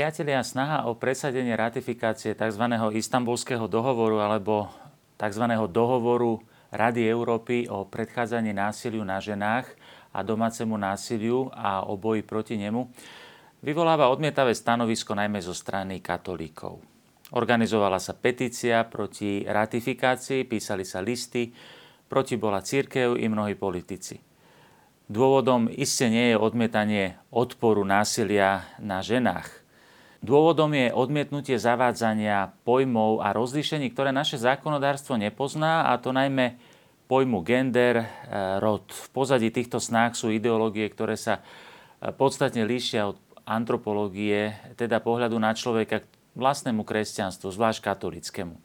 Priatelia, snaha o presadenie ratifikácie tzv. istambulského dohovoru alebo tzv. dohovoru Rady Európy o predchádzaní násiliu na ženách a domácemu násiliu a o boji proti nemu vyvoláva odmietavé stanovisko najmä zo strany katolíkov. Organizovala sa petícia proti ratifikácii, písali sa listy, proti bola církev i mnohí politici. Dôvodom iste nie je odmietanie odporu násilia na ženách. Dôvodom je odmietnutie zavádzania pojmov a rozlíšení, ktoré naše zákonodárstvo nepozná, a to najmä pojmu gender, e, rod. V pozadí týchto snách sú ideológie, ktoré sa e, podstatne líšia od antropológie, teda pohľadu na človeka vlastnému kresťanstvu, zvlášť katolickému. E,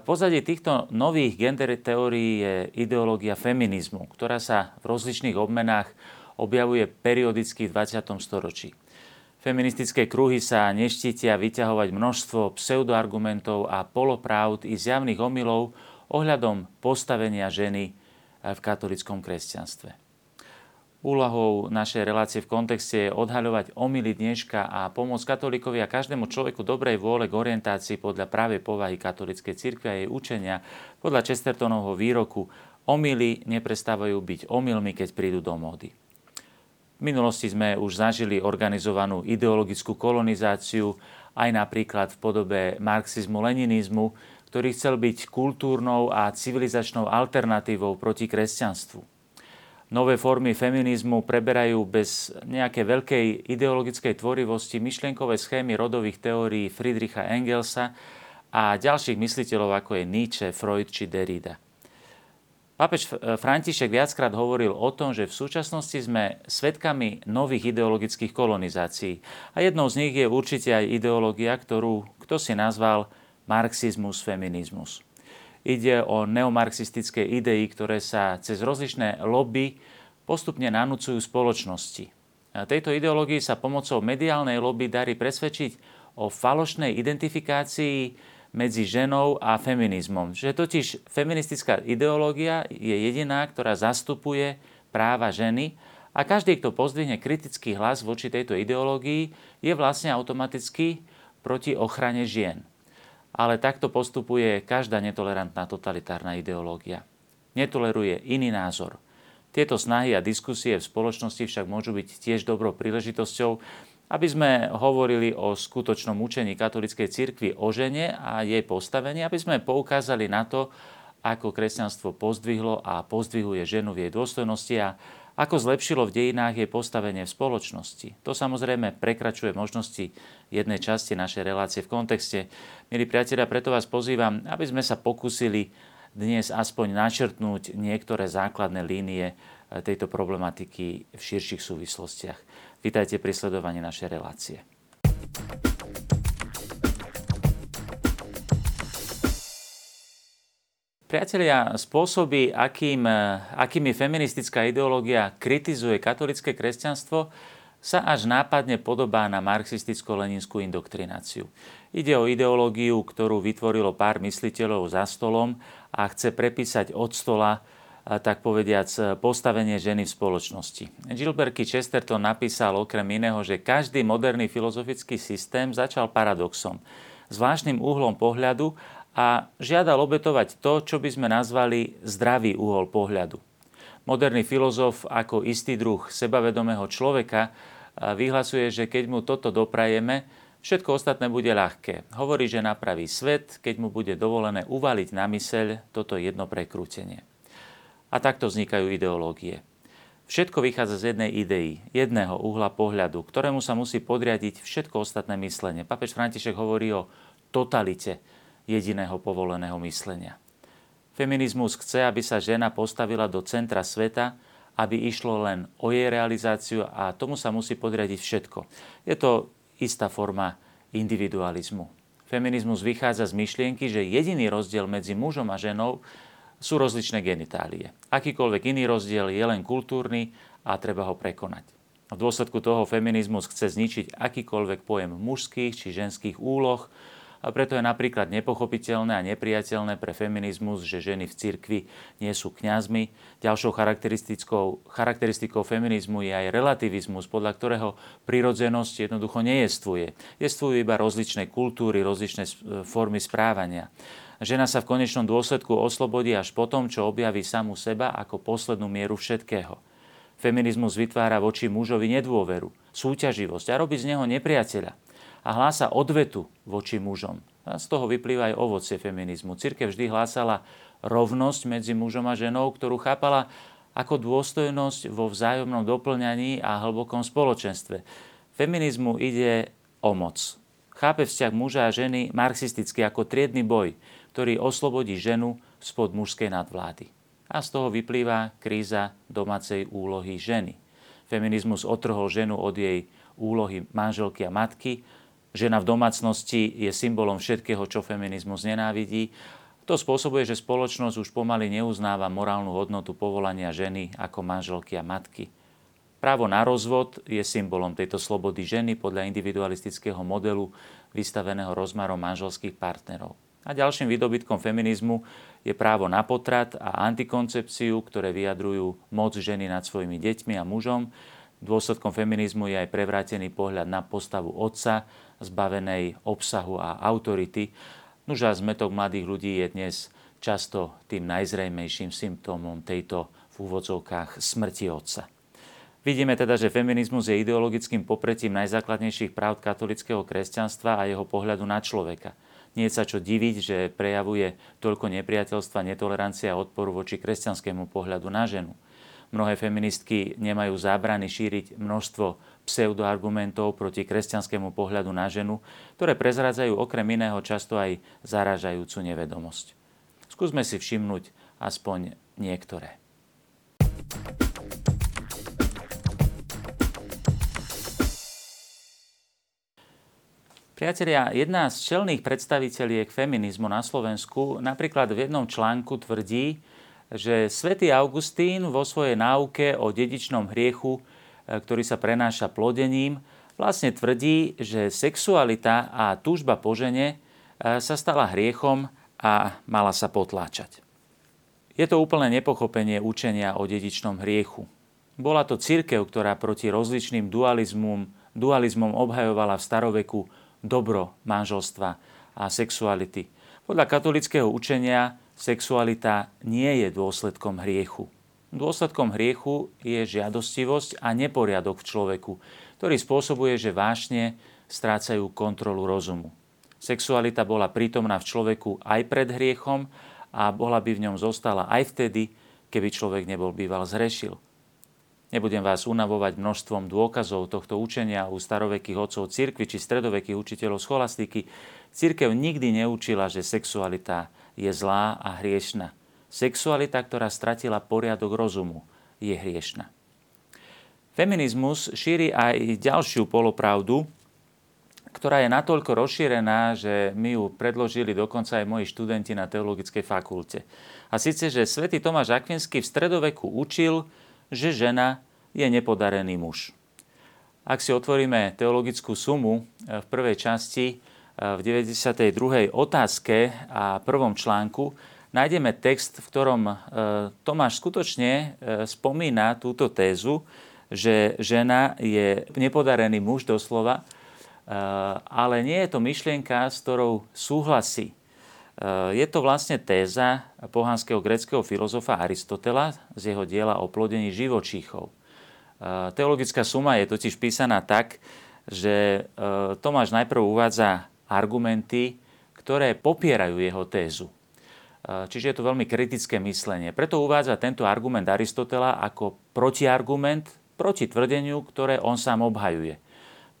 v pozadí týchto nových gender teórií je ideológia feminizmu, ktorá sa v rozličných obmenách objavuje periodicky v 20. storočí. Feministické kruhy sa neštítia vyťahovať množstvo pseudoargumentov a polopravd i zjavných omylov ohľadom postavenia ženy v katolickom kresťanstve. Úlohou našej relácie v kontexte je odhaľovať omily dneška a pomôcť katolíkovi a každému človeku dobrej vôle k orientácii podľa právej povahy katolíckej cirkvi a jej učenia podľa Chestertonovho výroku omily neprestávajú byť omylmi, keď prídu do módy. V minulosti sme už zažili organizovanú ideologickú kolonizáciu, aj napríklad v podobe marxizmu-leninizmu, ktorý chcel byť kultúrnou a civilizačnou alternatívou proti kresťanstvu. Nové formy feminizmu preberajú bez nejakej veľkej ideologickej tvorivosti myšlienkové schémy rodových teórií Friedricha Engelsa a ďalších mysliteľov ako je Nietzsche, Freud či Derrida. Pápež František viackrát hovoril o tom, že v súčasnosti sme svedkami nových ideologických kolonizácií. A jednou z nich je určite aj ideológia, ktorú kto si nazval marxizmus, feminizmus. Ide o neomarxistické idei, ktoré sa cez rozličné lobby postupne nanúcujú spoločnosti. A tejto ideológii sa pomocou mediálnej lobby darí presvedčiť o falošnej identifikácii medzi ženou a feminizmom. Že totiž feministická ideológia je jediná, ktorá zastupuje práva ženy a každý, kto pozdvihne kritický hlas voči tejto ideológii, je vlastne automaticky proti ochrane žien. Ale takto postupuje každá netolerantná totalitárna ideológia. Netoleruje iný názor. Tieto snahy a diskusie v spoločnosti však môžu byť tiež dobrou príležitosťou aby sme hovorili o skutočnom učení katolíckej cirkvi o žene a jej postavení, aby sme poukázali na to, ako kresťanstvo pozdvihlo a pozdvihuje ženu v jej dôstojnosti a ako zlepšilo v dejinách jej postavenie v spoločnosti. To samozrejme prekračuje možnosti jednej časti našej relácie v kontexte. Milí priatelia, preto vás pozývam, aby sme sa pokúsili dnes aspoň načrtnúť niektoré základné línie tejto problematiky v širších súvislostiach. Vítajte pri sledovaní našej relácie. Priatelia, spôsoby, akým, akými feministická ideológia kritizuje katolické kresťanstvo, sa až nápadne podobá na marxisticko-leninskú indoktrináciu. Ide o ideológiu, ktorú vytvorilo pár mysliteľov za stolom a chce prepísať od stola tak povediac, postavenie ženy v spoločnosti. Gilbert Chesterton napísal okrem iného, že každý moderný filozofický systém začal paradoxom, zvláštnym úhlom pohľadu a žiadal obetovať to, čo by sme nazvali zdravý úhol pohľadu. Moderný filozof ako istý druh sebavedomého človeka vyhlasuje, že keď mu toto doprajeme, všetko ostatné bude ľahké. Hovorí, že napraví svet, keď mu bude dovolené uvaliť na myseľ toto jedno prekrútenie. A takto vznikajú ideológie. Všetko vychádza z jednej idei, jedného uhla pohľadu, ktorému sa musí podriadiť všetko ostatné myslenie. Papež František hovorí o totalite jediného povoleného myslenia. Feminizmus chce, aby sa žena postavila do centra sveta, aby išlo len o jej realizáciu a tomu sa musí podriadiť všetko. Je to istá forma individualizmu. Feminizmus vychádza z myšlienky, že jediný rozdiel medzi mužom a ženou sú rozličné genitálie. Akýkoľvek iný rozdiel je len kultúrny a treba ho prekonať. V dôsledku toho feminizmus chce zničiť akýkoľvek pojem mužských či ženských úloh, A preto je napríklad nepochopiteľné a nepriateľné pre feminizmus, že ženy v cirkvi nie sú kňazmi. Ďalšou charakteristikou, charakteristikou feminizmu je aj relativizmus, podľa ktorého prirodzenosť jednoducho nejestvuje. Jestvujú iba rozličné kultúry, rozličné formy správania. Žena sa v konečnom dôsledku oslobodí až potom, čo objaví samu seba ako poslednú mieru všetkého. Feminizmus vytvára voči mužovi nedôveru, súťaživosť a robí z neho nepriateľa a hlása odvetu voči mužom. A z toho vyplýva aj ovocie feminizmu. Cirkev vždy hlásala rovnosť medzi mužom a ženou, ktorú chápala ako dôstojnosť vo vzájomnom doplňaní a hlbokom spoločenstve. Feminizmu ide o moc. Chápe vzťah muža a ženy marxisticky ako triedny boj, ktorý oslobodí ženu spod mužskej nadvlády. A z toho vyplýva kríza domácej úlohy ženy. Feminizmus otrhol ženu od jej úlohy manželky a matky Žena v domácnosti je symbolom všetkého, čo feminizmus nenávidí. To spôsobuje, že spoločnosť už pomaly neuznáva morálnu hodnotu povolania ženy ako manželky a matky. Právo na rozvod je symbolom tejto slobody ženy podľa individualistického modelu vystaveného rozmarom manželských partnerov. A ďalším výdobytkom feminizmu je právo na potrat a antikoncepciu, ktoré vyjadrujú moc ženy nad svojimi deťmi a mužom. Dôsledkom feminizmu je aj prevrátený pohľad na postavu otca, zbavenej obsahu a autority. Nuž a zmetok mladých ľudí je dnes často tým najzrejmejším symptómom tejto v úvodzovkách smrti otca. Vidíme teda, že feminizmus je ideologickým popretím najzákladnejších práv katolického kresťanstva a jeho pohľadu na človeka. Nie je sa čo diviť, že prejavuje toľko nepriateľstva, netolerancia a odporu voči kresťanskému pohľadu na ženu. Mnohé feministky nemajú zábrany šíriť množstvo pseudoargumentov proti kresťanskému pohľadu na ženu, ktoré prezradzajú okrem iného často aj zaražajúcu nevedomosť. Skúsme si všimnúť aspoň niektoré. Priatelia, jedna z čelných predstaviteľiek feminizmu na Slovensku napríklad v jednom článku tvrdí, že svätý Augustín vo svojej náuke o dedičnom hriechu, e, ktorý sa prenáša plodením, vlastne tvrdí, že sexualita a túžba po žene e, sa stala hriechom a mala sa potláčať. Je to úplné nepochopenie učenia o dedičnom hriechu. Bola to církev, ktorá proti rozličným dualizmom, dualizmom obhajovala v staroveku dobro manželstva a sexuality. Podľa katolického učenia sexualita nie je dôsledkom hriechu. Dôsledkom hriechu je žiadostivosť a neporiadok v človeku, ktorý spôsobuje, že vášne strácajú kontrolu rozumu. Sexualita bola prítomná v človeku aj pred hriechom a bola by v ňom zostala aj vtedy, keby človek nebol býval zrešil. Nebudem vás unavovať množstvom dôkazov tohto učenia u starovekých otcov cirkvi či stredovekých učiteľov scholastiky. Cirkev nikdy neučila, že sexualita je zlá a hriešna. Sexualita, ktorá stratila poriadok rozumu, je hriešna. Feminizmus šíri aj ďalšiu polopravdu, ktorá je natoľko rozšírená, že mi ju predložili dokonca aj moji študenti na teologickej fakulte. A síce, že svätý Tomáš Akvinský v stredoveku učil, že žena je nepodarený muž. Ak si otvoríme teologickú sumu eh, v prvej časti, v 92. otázke a prvom článku nájdeme text, v ktorom e, Tomáš skutočne spomína túto tézu, že žena je nepodarený muž doslova, ale nie je to myšlienka, s ktorou súhlasí. Je to vlastne téza pohanského greckého filozofa Aristotela z jeho diela o plodení živočíchov. Teologická suma je totiž písaná tak, že Tomáš najprv uvádza argumenty, ktoré popierajú jeho tézu. Čiže je to veľmi kritické myslenie. Preto uvádza tento argument Aristotela ako protiargument proti tvrdeniu, ktoré on sám obhajuje.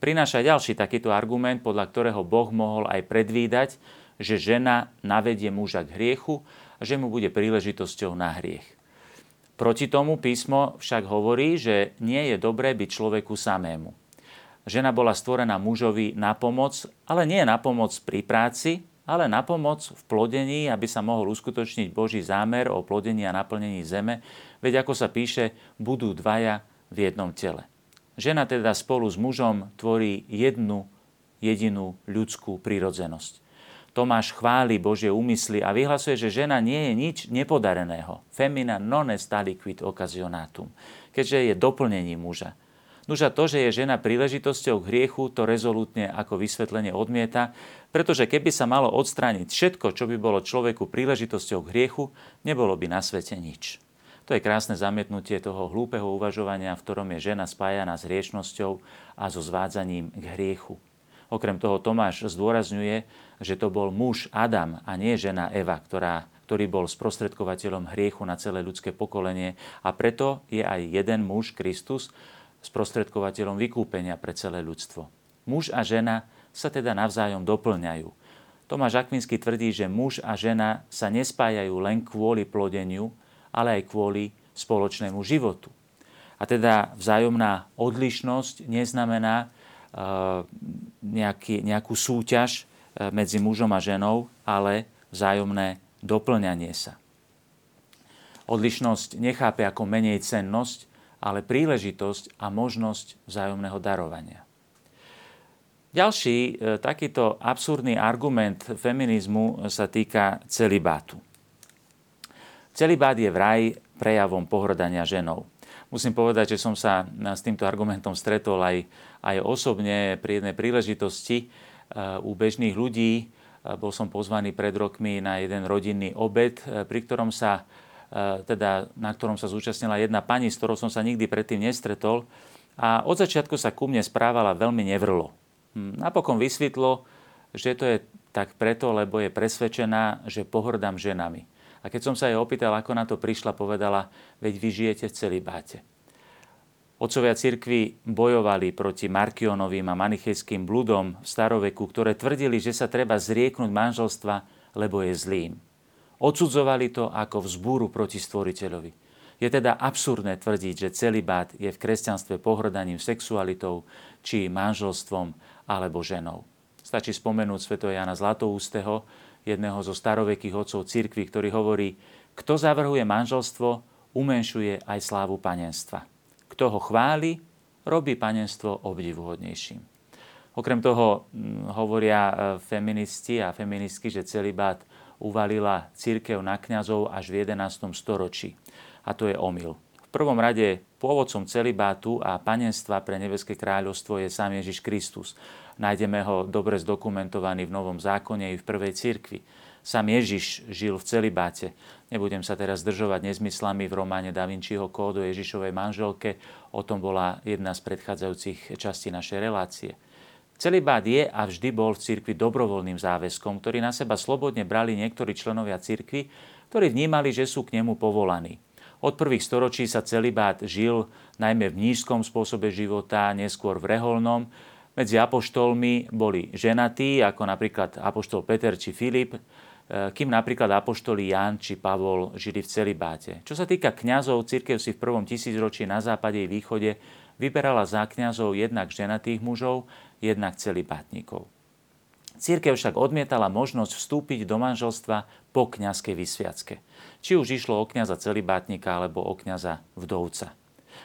Prináša ďalší takýto argument, podľa ktorého Boh mohol aj predvídať, že žena navedie muža k hriechu a že mu bude príležitosťou na hriech. Proti tomu písmo však hovorí, že nie je dobré byť človeku samému. Žena bola stvorená mužovi na pomoc, ale nie na pomoc pri práci, ale na pomoc v plodení, aby sa mohol uskutočniť Boží zámer o plodení a naplnení zeme, veď ako sa píše, budú dvaja v jednom tele. Žena teda spolu s mužom tvorí jednu jedinú ľudskú prírodzenosť. Tomáš chváli Božie úmysly a vyhlasuje, že žena nie je nič nepodareného. Femina non est aliquid occasionatum, keďže je doplnením muža. Nuža to, že je žena príležitosťou k hriechu, to rezolútne ako vysvetlenie odmieta, pretože keby sa malo odstrániť všetko, čo by bolo človeku príležitosťou k hriechu, nebolo by na svete nič. To je krásne zamietnutie toho hlúpeho uvažovania, v ktorom je žena spájaná s hriešnosťou a so zvádzaním k hriechu. Okrem toho Tomáš zdôrazňuje, že to bol muž Adam a nie žena Eva, ktorá, ktorý bol sprostredkovateľom hriechu na celé ľudské pokolenie a preto je aj jeden muž, Kristus, sprostredkovateľom vykúpenia pre celé ľudstvo. Muž a žena sa teda navzájom doplňajú. Tomáš Akvinsky tvrdí, že muž a žena sa nespájajú len kvôli plodeniu, ale aj kvôli spoločnému životu. A teda vzájomná odlišnosť neznamená nejaký, nejakú súťaž uh, medzi mužom a ženou, ale vzájomné doplňanie sa. Odlišnosť nechápe ako menej cennosť, ale príležitosť a možnosť vzájomného darovania. Ďalší e, takýto absurdný argument feminizmu sa týka celibátu. Celibát je vraj prejavom pohrdania ženou. Musím povedať, že som sa s týmto argumentom stretol aj, aj osobne pri jednej príležitosti e, u bežných ľudí. E, bol som pozvaný pred rokmi na jeden rodinný obed, e, pri ktorom sa, teda, na ktorom sa zúčastnila jedna pani, s ktorou som sa nikdy predtým nestretol. A od začiatku sa ku mne správala veľmi nevrlo. Hm, napokon vysvetlo, že to je tak preto, lebo je presvedčená, že pohrdám ženami. A keď som sa jej opýtal, ako na to prišla, povedala, veď vy žijete v celibáte. Otcovia cirkvi bojovali proti Markionovým a manichejským bludom v staroveku, ktoré tvrdili, že sa treba zrieknúť manželstva, lebo je zlým. Odsudzovali to ako vzbúru proti stvoriteľovi. Je teda absurdné tvrdiť, že celibát je v kresťanstve pohrdaním sexualitou, či manželstvom alebo ženou. Stačí spomenúť sväto Jana Zlatoústeho, jedného zo starovekých otcov cirkvi, ktorý hovorí, kto zavrhuje manželstvo, umenšuje aj slávu panenstva. Kto ho chváli, robí panenstvo obdivuhodnejším. Okrem toho hm, hovoria e, feministi a feministky, že celibát uvalila církev na kňazov až v 11. storočí. A to je omyl. V prvom rade pôvodcom celibátu a panenstva pre nebeské kráľovstvo je sám Ježiš Kristus. Nájdeme ho dobre zdokumentovaný v Novom zákone i v prvej cirkvi. Sam Ježiš žil v celibáte. Nebudem sa teraz zdržovať nezmyslami v románe Da Vinciho kódu Ježišovej manželke. O tom bola jedna z predchádzajúcich častí našej relácie. Celibát je a vždy bol v cirkvi dobrovoľným záväzkom, ktorý na seba slobodne brali niektorí členovia cirkvi, ktorí vnímali, že sú k nemu povolaní. Od prvých storočí sa celibát žil najmä v nízkom spôsobe života, neskôr v reholnom, medzi apoštolmi boli ženatí, ako napríklad apoštol Peter či Filip, e, kým napríklad apoštoli Jan či Pavol žili v celibáte. Čo sa týka kňazov, církev si v prvom tisícročí na západe i východe vyberala za kňazov jednak ženatých mužov, jednak celibátnikov. Církev však odmietala možnosť vstúpiť do manželstva po kňazskej vysviacke. Či už išlo o kňaza celibátnika alebo o kňaza vdovca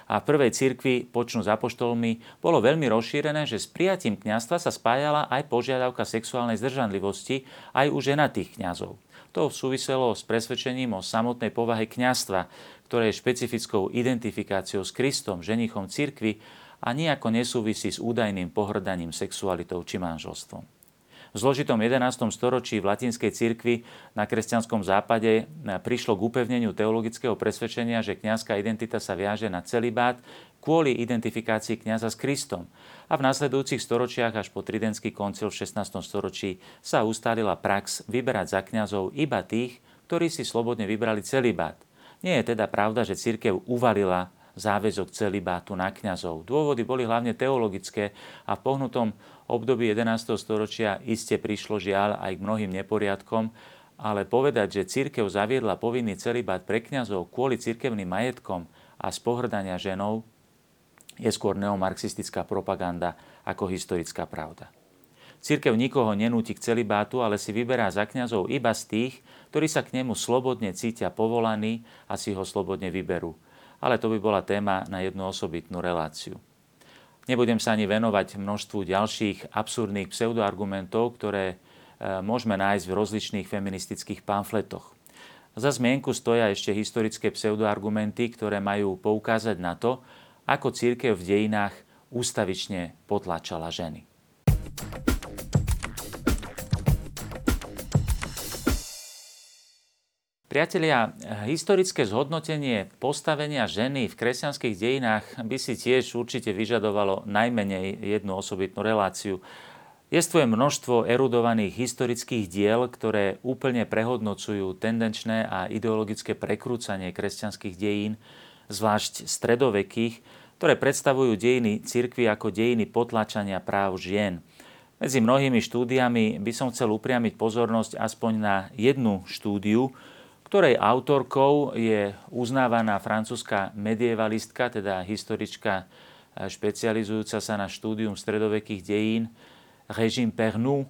a v prvej cirkvi počnú s apoštolmi bolo veľmi rozšírené, že s prijatím kňazstva sa spájala aj požiadavka sexuálnej zdržanlivosti aj u ženatých kňazov. To súviselo s presvedčením o samotnej povahe kňazstva, ktoré je špecifickou identifikáciou s Kristom, ženichom cirkvi a nejako nesúvisí s údajným pohrdaním sexualitou či manželstvom. Zložitom 11. storočí v latinskej cirkvi na kresťanskom západe prišlo k upevneniu teologického presvedčenia, že kňazská identita sa viaže na celibát kvôli identifikácii kňaza s Kristom. A v nasledujúcich storočiach až po Tridentský koncil v 16. storočí sa ustálila prax vyberať za kňazov iba tých, ktorí si slobodne vybrali celibát. Nie je teda pravda, že cirkev uvalila záväzok celibátu na kňazov. Dôvody boli hlavne teologické a v pohnutom období 11. storočia iste prišlo žiaľ aj k mnohým neporiadkom, ale povedať, že církev zaviedla povinný celibát pre kňazov kvôli cirkevným majetkom a z pohrdania ženou, je skôr neomarxistická propaganda ako historická pravda. Církev nikoho nenúti k celibátu, ale si vyberá za kňazov iba z tých, ktorí sa k nemu slobodne cítia povolaní a si ho slobodne vyberú ale to by bola téma na jednu osobitnú reláciu. Nebudem sa ani venovať množstvu ďalších absurdných pseudoargumentov, ktoré e, môžeme nájsť v rozličných feministických pamfletoch. Za zmienku stoja ešte historické pseudoargumenty, ktoré majú poukázať na to, ako církev v dejinách ústavične potlačala ženy. Priatelia, historické zhodnotenie postavenia ženy v kresťanských dejinách by si tiež určite vyžadovalo najmenej jednu osobitnú reláciu. Jestvuje množstvo erudovaných historických diel, ktoré úplne prehodnocujú tendenčné a ideologické prekrúcanie kresťanských dejín, zvlášť stredovekých, ktoré predstavujú dejiny cirkvy ako dejiny potlačania práv žien. Medzi mnohými štúdiami by som chcel upriamiť pozornosť aspoň na jednu štúdiu, ktorej autorkou je uznávaná francúzska medievalistka, teda historička e, špecializujúca sa na štúdium stredovekých dejín, Režim Pernou. E,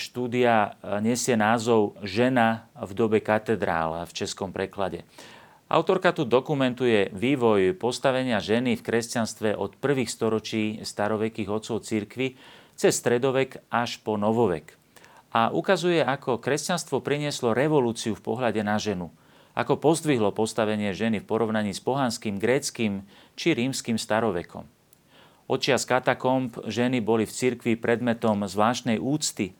štúdia e, nesie názov Žena v dobe katedrál v českom preklade. Autorka tu dokumentuje vývoj postavenia ženy v kresťanstve od prvých storočí starovekých otcov cirkvy cez stredovek až po novovek a ukazuje, ako kresťanstvo prinieslo revolúciu v pohľade na ženu, ako pozdvihlo postavenie ženy v porovnaní s pohanským, gréckým či rímským starovekom. Očias katakomb ženy boli v cirkvi predmetom zvláštnej úcty.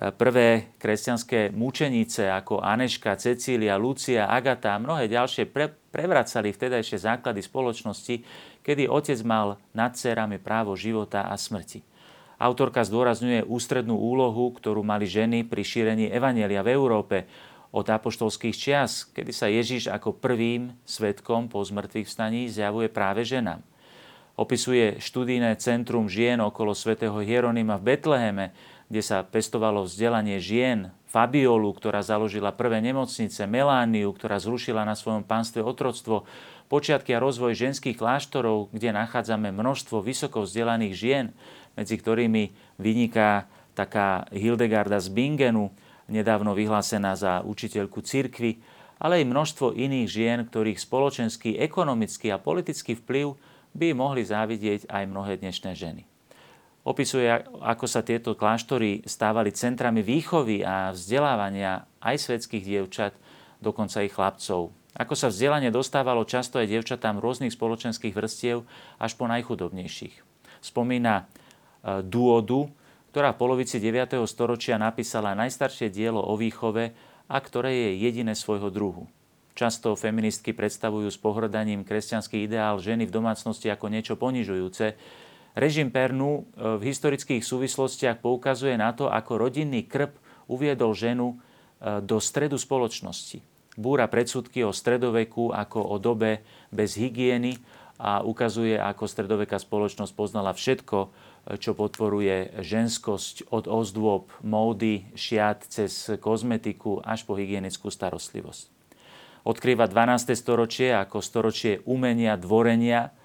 Prvé kresťanské mučenice ako Aneška, Cecília, Lucia, Agata a mnohé ďalšie pre, prevracali vtedajšie základy spoločnosti, kedy otec mal nad cerami právo života a smrti. Autorka zdôrazňuje ústrednú úlohu, ktorú mali ženy pri šírení evanielia v Európe od apoštolských čias, kedy sa Ježiš ako prvým svetkom po zmrtvých vstaní zjavuje práve ženám. Opisuje študijné centrum žien okolo svätého Hieronima v Betleheme, kde sa pestovalo vzdelanie žien, Fabiolu, ktorá založila prvé nemocnice, Melániu, ktorá zrušila na svojom pánstve otroctvo, počiatky a rozvoj ženských kláštorov, kde nachádzame množstvo vysoko vzdelaných žien, medzi ktorými vyniká taká Hildegarda z Bingenu, nedávno vyhlásená za učiteľku cirkvy, ale aj množstvo iných žien, ktorých spoločenský, ekonomický a politický vplyv by mohli závidieť aj mnohé dnešné ženy. Opisuje, ako sa tieto kláštory stávali centrami výchovy a vzdelávania aj svetských dievčat, dokonca aj chlapcov. Ako sa vzdelanie dostávalo často aj dievčatám rôznych spoločenských vrstiev až po najchudobnejších. Spomína Duodu, ktorá v polovici 9. storočia napísala najstaršie dielo o výchove a ktoré je jediné svojho druhu. Často feministky predstavujú s pohrdaním kresťanský ideál ženy v domácnosti ako niečo ponižujúce. Režim Pernu e, v historických súvislostiach poukazuje na to, ako rodinný krb uviedol ženu e, do stredu spoločnosti. Búra predsudky o stredoveku ako o dobe bez hygieny a ukazuje, ako stredoveká spoločnosť poznala všetko, čo podporuje ženskosť od ozdôb, módy, šiat cez kozmetiku až po hygienickú starostlivosť. Odkrýva 12. storočie ako storočie umenia, dvorenia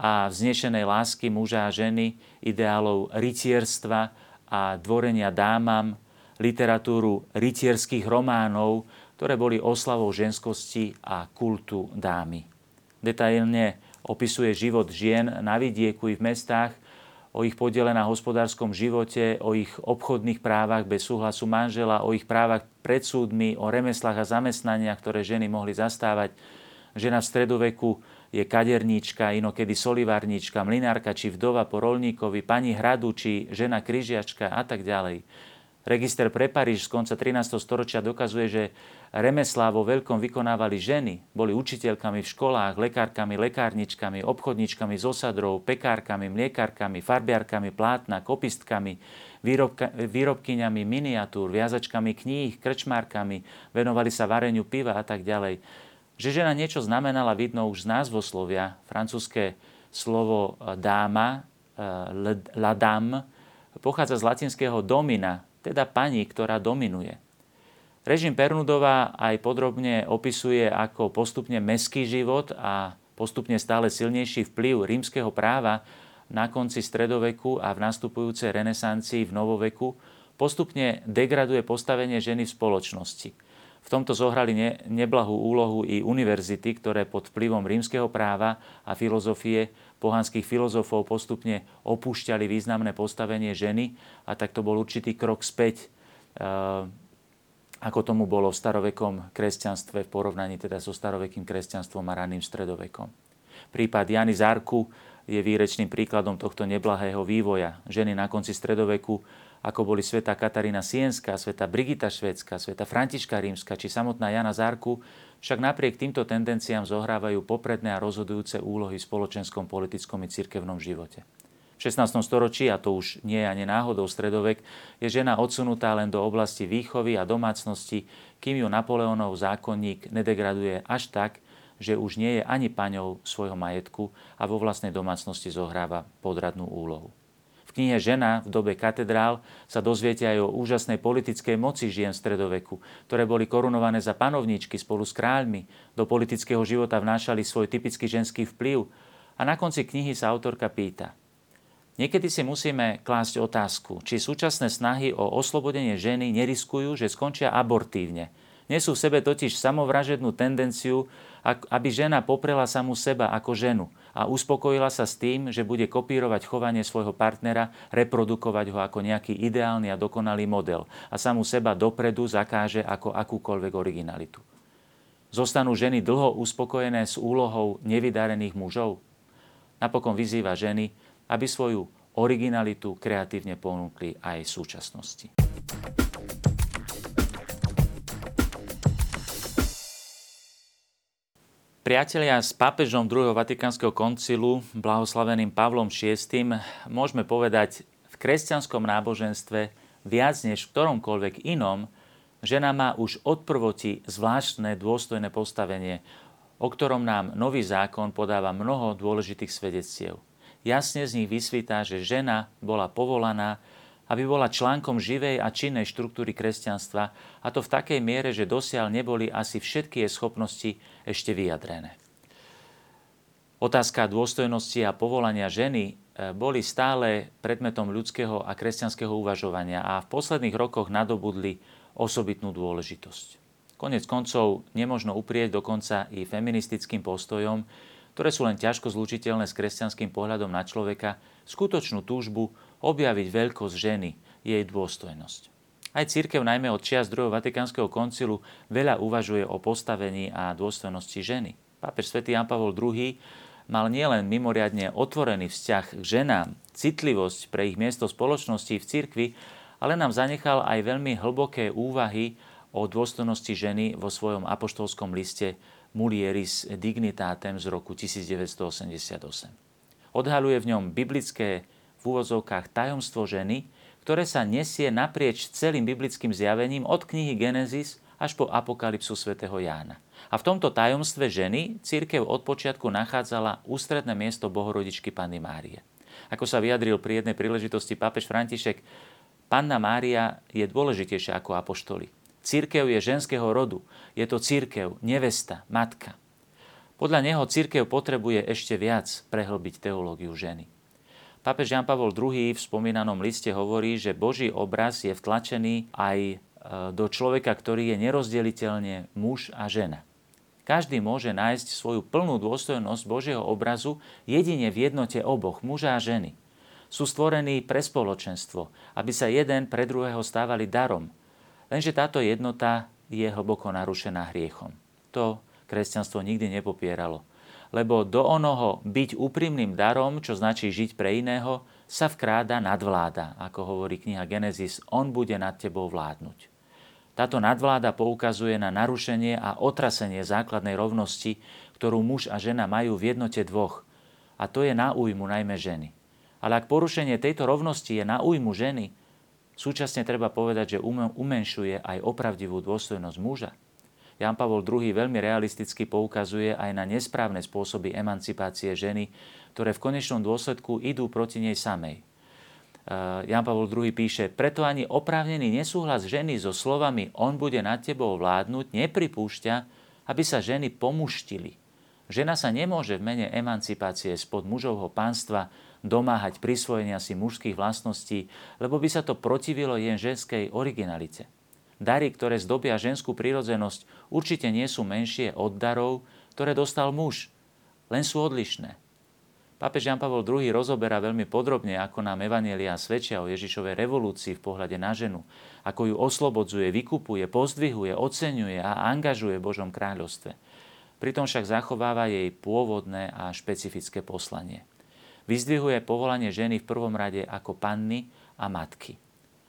a vznešenej lásky muža a ženy, ideálov rytierstva a dvorenia dámam, literatúru rytierských románov, ktoré boli oslavou ženskosti a kultu dámy. Detailne opisuje život žien na vidieku i v mestách, o ich podiele na hospodárskom živote, o ich obchodných právach bez súhlasu manžela, o ich právach pred súdmi, o remeslách a zamestnaniach, ktoré ženy mohli zastávať. Žena v stredoveku je kaderníčka, inokedy solivárnička, mlinárka či vdova po rolníkovi, pani hradu či žena kryžiačka a tak ďalej. Register pre Paríž z konca 13. storočia dokazuje, že remeslá vo veľkom vykonávali ženy. Boli učiteľkami v školách, lekárkami, lekárničkami, obchodničkami z osadrov, pekárkami, mliekárkami, farbiarkami, plátna, kopistkami, výrobka, výrobkyňami miniatúr, viazačkami kníh, krčmárkami, venovali sa vareniu piva a tak ďalej. Že žena niečo znamenala, vidno už z názvoslovia. Francúzske slovo dáma, eh, la dame, pochádza z latinského domina, teda pani, ktorá dominuje. Režim Pernudová aj podrobne opisuje, ako postupne meský život a postupne stále silnejší vplyv rímskeho práva na konci stredoveku a v nastupujúcej renesancii v novoveku postupne degraduje postavenie ženy v spoločnosti. V tomto zohrali ne, neblahú úlohu i univerzity, ktoré pod vplyvom rímskeho práva a filozofie pohanských filozofov postupne opúšťali významné postavenie ženy a tak to bol určitý krok späť ako tomu bolo v starovekom kresťanstve v porovnaní teda so starovekým kresťanstvom a raným stredovekom. Prípad Jany Zárku je výrečným príkladom tohto neblahého vývoja. Ženy na konci stredoveku, ako boli sveta Katarína Sienská, sveta Brigita Švedská, sveta Františka Rímska či samotná Jana Zárku, však napriek týmto tendenciám zohrávajú popredné a rozhodujúce úlohy v spoločenskom, politickom i cirkevnom živote. V 16. storočí, a to už nie je ani náhodou stredovek, je žena odsunutá len do oblasti výchovy a domácnosti, kým ju Napoleonov zákonník nedegraduje až tak, že už nie je ani paňou svojho majetku a vo vlastnej domácnosti zohráva podradnú úlohu. Knihe Žena v dobe katedrál sa dozviete aj o úžasnej politickej moci žien v stredoveku, ktoré boli korunované za panovníčky spolu s kráľmi, do politického života vnášali svoj typický ženský vplyv a na konci knihy sa autorka pýta – Niekedy si musíme klásť otázku, či súčasné snahy o oslobodenie ženy neriskujú, že skončia abortívne. Nesú v sebe totiž samovražednú tendenciu, aby žena poprela samu seba ako ženu a uspokojila sa s tým, že bude kopírovať chovanie svojho partnera, reprodukovať ho ako nejaký ideálny a dokonalý model a samu seba dopredu zakáže ako akúkoľvek originalitu. Zostanú ženy dlho uspokojené s úlohou nevydarených mužov? Napokon vyzýva ženy, aby svoju originalitu kreatívne ponúkli aj v súčasnosti. Priatelia, s pápežom druhého Vatikánskeho koncilu, blahoslaveným Pavlom VI, môžeme povedať v kresťanskom náboženstve viac než v ktoromkoľvek inom, žena má už od prvoti zvláštne dôstojné postavenie, o ktorom nám nový zákon podáva mnoho dôležitých svedectiev. Jasne z nich vysvítá, že žena bola povolaná, aby bola článkom živej a činnej štruktúry kresťanstva, a to v takej miere, že dosiaľ neboli asi všetky jej schopnosti ešte vyjadrené. Otázka dôstojnosti a povolania ženy e, boli stále predmetom ľudského a kresťanského uvažovania a v posledných rokoch nadobudli osobitnú dôležitosť. Konec koncov nemožno uprieť dokonca i feministickým postojom, ktoré sú len ťažko zlučiteľné s kresťanským pohľadom na človeka, skutočnú túžbu objaviť veľkosť ženy, jej dôstojnosť. Aj církev najmä od čias druhého Vatikánskeho koncilu veľa uvažuje o postavení a dôstojnosti ženy. Pápež svätý Jan Pavol II mal nielen mimoriadne otvorený vzťah k ženám, citlivosť pre ich miesto spoločnosti v cirkvi, ale nám zanechal aj veľmi hlboké úvahy o dôstojnosti ženy vo svojom apoštolskom liste Mulieris Dignitatem z roku 1988. Odhaluje v ňom biblické v úvozovkách tajomstvo ženy, ktoré sa nesie naprieč celým biblickým zjavením od knihy Genesis až po apokalypsu svätého Jána. A v tomto tajomstve ženy církev od počiatku nachádzala ústredné miesto bohorodičky Panny Márie. Ako sa vyjadril pri jednej príležitosti pápež František, Panna Mária je dôležitejšia ako apoštoli. Církev je ženského rodu. Je to církev, nevesta, matka. Podľa neho církev potrebuje ešte viac prehlbiť teológiu ženy. Pápež Jan Pavol II v spomínanom liste hovorí, že Boží obraz je vtlačený aj e, do človeka, ktorý je nerozdeliteľne muž a žena. Každý môže nájsť svoju plnú dôstojnosť Božieho obrazu jedine v jednote oboch, muža a ženy. Sú stvorení pre spoločenstvo, aby sa jeden pre druhého stávali darom, Lenže táto jednota je hlboko narušená hriechom. To kresťanstvo nikdy nepopieralo. Lebo do onoho byť úprimným darom, čo značí žiť pre iného, sa vkráda nadvláda, ako hovorí kniha Genesis, on bude nad tebou vládnuť. Táto nadvláda poukazuje na narušenie a otrasenie základnej rovnosti, ktorú muž a žena majú v jednote dvoch. A to je na újmu najmä ženy. Ale ak porušenie tejto rovnosti je na újmu ženy, Súčasne treba povedať, že umenšuje aj opravdivú dôstojnosť muža. Jan Pavol II veľmi realisticky poukazuje aj na nesprávne spôsoby emancipácie ženy, ktoré v konečnom dôsledku idú proti nej samej. Jan Pavol II píše, preto ani oprávnený nesúhlas ženy so slovami on bude nad tebou vládnuť nepripúšťa, aby sa ženy pomuštili. Žena sa nemôže v mene emancipácie spod mužovho pánstva domáhať prisvojenia si mužských vlastností, lebo by sa to protivilo jen ženskej originalite. Dary, ktoré zdobia ženskú prírodzenosť, určite nie sú menšie od darov, ktoré dostal muž, len sú odlišné. Pápež Jan Pavel II rozoberá veľmi podrobne, ako nám Evanielia svedčia o Ježišovej revolúcii v pohľade na ženu, ako ju oslobodzuje, vykupuje, pozdvihuje, oceňuje a angažuje v Božom kráľovstve. Pritom však zachováva jej pôvodné a špecifické poslanie. Vyzdvihuje povolanie ženy v prvom rade ako panny a matky.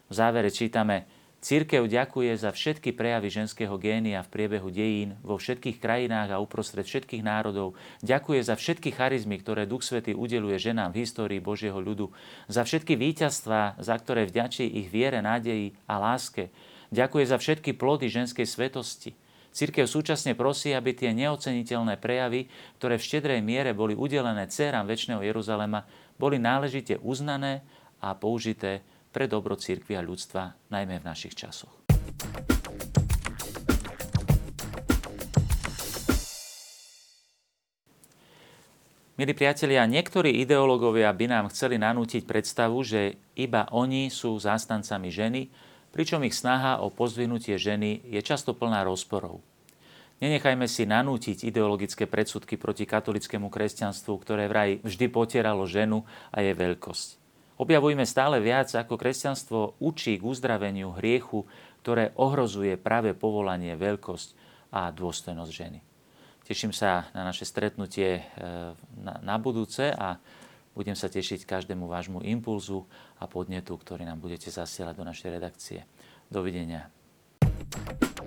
V závere čítame, Církev ďakuje za všetky prejavy ženského génia v priebehu dejín vo všetkých krajinách a uprostred všetkých národov. Ďakuje za všetky charizmy, ktoré Duch Svety udeluje ženám v histórii Božieho ľudu. Za všetky víťazstvá, za ktoré vďačí ich viere, nádeji a láske. Ďakuje za všetky plody ženskej svetosti. Církev súčasne prosí, aby tie neoceniteľné prejavy, ktoré v štedrej miere boli udelené dcerám väčšného Jeruzalema, boli náležite uznané a použité pre dobro církvy a ľudstva, najmä v našich časoch. Milí priatelia, niektorí ideológovia by nám chceli nanútiť predstavu, že iba oni sú zástancami ženy, pričom ich snaha o pozdvihnutie ženy je často plná rozporov. Nenechajme si nanútiť ideologické predsudky proti katolickému kresťanstvu, ktoré vraj vždy potieralo ženu a jej veľkosť. Objavujeme stále viac, ako kresťanstvo učí k uzdraveniu hriechu, ktoré ohrozuje práve povolanie, veľkosť a dôstojnosť ženy. Teším sa na naše stretnutie e, na budúce a budem sa tešiť každému vášmu impulzu a podnetu, ktorý nám budete zasielať do našej redakcie. Dovidenia. thank you